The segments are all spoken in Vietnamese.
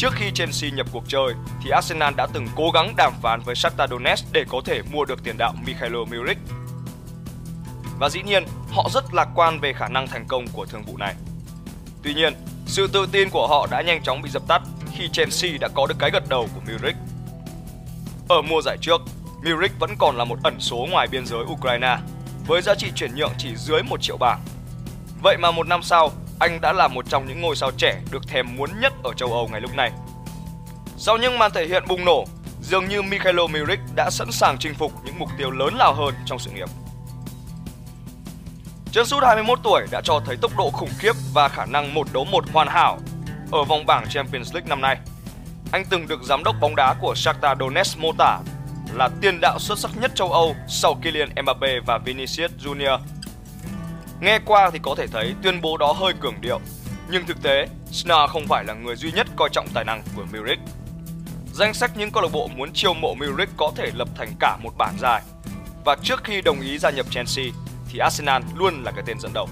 Trước khi Chelsea nhập cuộc chơi thì Arsenal đã từng cố gắng đàm phán với Shakhtar Donetsk để có thể mua được tiền đạo Mikhailo Milik Và dĩ nhiên, họ rất lạc quan về khả năng thành công của thương vụ này. Tuy nhiên, sự tự tin của họ đã nhanh chóng bị dập tắt khi Chelsea đã có được cái gật đầu của Milik. Ở mùa giải trước, Milik vẫn còn là một ẩn số ngoài biên giới Ukraine với giá trị chuyển nhượng chỉ dưới 1 triệu bảng. Vậy mà một năm sau, anh đã là một trong những ngôi sao trẻ được thèm muốn nhất ở châu Âu ngày lúc này. Sau những màn thể hiện bùng nổ, dường như Mikhailo Milik đã sẵn sàng chinh phục những mục tiêu lớn lao hơn trong sự nghiệp. Chân sút 21 tuổi đã cho thấy tốc độ khủng khiếp và khả năng một đấu một hoàn hảo ở vòng bảng Champions League năm nay. Anh từng được giám đốc bóng đá của Shakhtar Donetsk mô tả là tiền đạo xuất sắc nhất châu Âu sau Kylian Mbappe và Vinicius Junior. Nghe qua thì có thể thấy tuyên bố đó hơi cường điệu, nhưng thực tế, Snar không phải là người duy nhất coi trọng tài năng của Muric. Danh sách những câu lạc bộ muốn chiêu mộ Muric có thể lập thành cả một bản dài. Và trước khi đồng ý gia nhập Chelsea thì Arsenal luôn là cái tên dẫn đầu.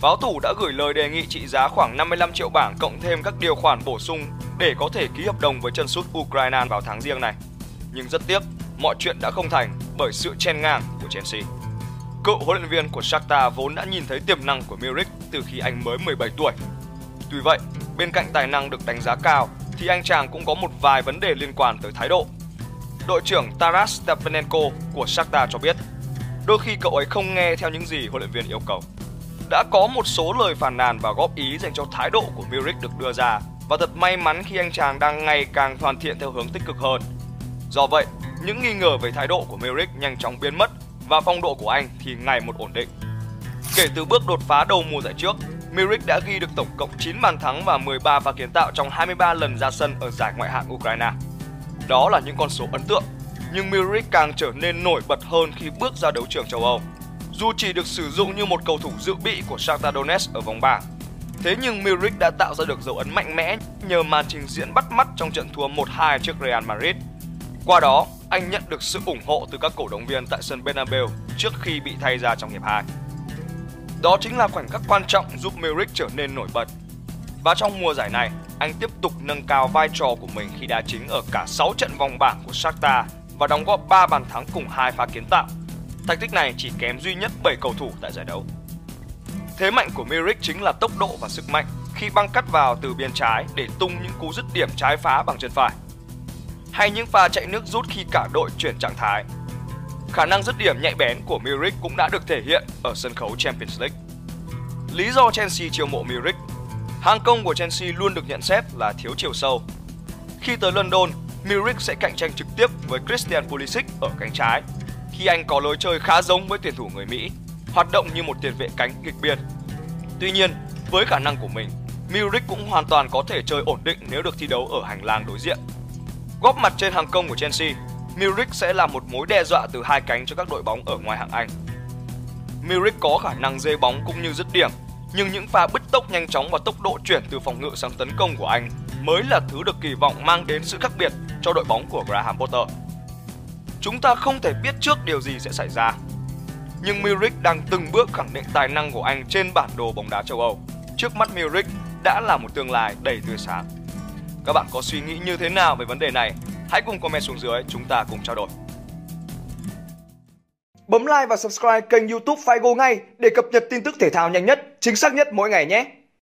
Pháo thủ đã gửi lời đề nghị trị giá khoảng 55 triệu bảng cộng thêm các điều khoản bổ sung để có thể ký hợp đồng với chân sút Ukraine vào tháng riêng này. Nhưng rất tiếc, mọi chuyện đã không thành bởi sự chen ngang của Chelsea. Cựu huấn luyện viên của Shakhtar vốn đã nhìn thấy tiềm năng của Milik từ khi anh mới 17 tuổi. Tuy vậy, bên cạnh tài năng được đánh giá cao thì anh chàng cũng có một vài vấn đề liên quan tới thái độ. Đội trưởng Taras Stepanenko của Shakhtar cho biết, đôi khi cậu ấy không nghe theo những gì huấn luyện viên yêu cầu. Đã có một số lời phàn nàn và góp ý dành cho thái độ của Milik được đưa ra và thật may mắn khi anh chàng đang ngày càng hoàn thiện theo hướng tích cực hơn. Do vậy, những nghi ngờ về thái độ của Milik nhanh chóng biến mất và phong độ của anh thì ngày một ổn định. Kể từ bước đột phá đầu mùa giải trước, Milik đã ghi được tổng cộng 9 bàn thắng và 13 pha kiến tạo trong 23 lần ra sân ở giải ngoại hạng Ukraine. Đó là những con số ấn tượng, nhưng Milik càng trở nên nổi bật hơn khi bước ra đấu trường châu Âu. Dù chỉ được sử dụng như một cầu thủ dự bị của Shakhtar Donetsk ở vòng bảng, thế nhưng Milik đã tạo ra được dấu ấn mạnh mẽ nhờ màn trình diễn bắt mắt trong trận thua 1-2 trước Real Madrid. Qua đó, anh nhận được sự ủng hộ từ các cổ động viên tại sân Bernabeu trước khi bị thay ra trong hiệp 2. Đó chính là khoảnh khắc quan trọng giúp Merrick trở nên nổi bật. Và trong mùa giải này, anh tiếp tục nâng cao vai trò của mình khi đá chính ở cả 6 trận vòng bảng của Shakhtar và đóng góp 3 bàn thắng cùng 2 pha kiến tạo. Thành tích này chỉ kém duy nhất 7 cầu thủ tại giải đấu. Thế mạnh của Merrick chính là tốc độ và sức mạnh khi băng cắt vào từ biên trái để tung những cú dứt điểm trái phá bằng chân phải hay những pha chạy nước rút khi cả đội chuyển trạng thái. Khả năng dứt điểm nhạy bén của Milik cũng đã được thể hiện ở sân khấu Champions League. Lý do Chelsea chiêu mộ Milik Hàng công của Chelsea luôn được nhận xét là thiếu chiều sâu. Khi tới London, Milik sẽ cạnh tranh trực tiếp với Christian Pulisic ở cánh trái, khi anh có lối chơi khá giống với tuyển thủ người Mỹ, hoạt động như một tiền vệ cánh nghịch biên. Tuy nhiên, với khả năng của mình, Milik cũng hoàn toàn có thể chơi ổn định nếu được thi đấu ở hành lang đối diện. Góp mặt trên hàng công của Chelsea, Milik sẽ là một mối đe dọa từ hai cánh cho các đội bóng ở ngoài hạng Anh. Milik có khả năng dê bóng cũng như dứt điểm, nhưng những pha bứt tốc nhanh chóng và tốc độ chuyển từ phòng ngự sang tấn công của anh mới là thứ được kỳ vọng mang đến sự khác biệt cho đội bóng của Graham Potter. Chúng ta không thể biết trước điều gì sẽ xảy ra, nhưng Milik đang từng bước khẳng định tài năng của anh trên bản đồ bóng đá châu Âu. Trước mắt Milik đã là một tương lai đầy tươi sáng. Các bạn có suy nghĩ như thế nào về vấn đề này? Hãy cùng comment xuống dưới, chúng ta cùng trao đổi. Bấm like và subscribe kênh youtube Figo ngay để cập nhật tin tức thể thao nhanh nhất, chính xác nhất mỗi ngày nhé!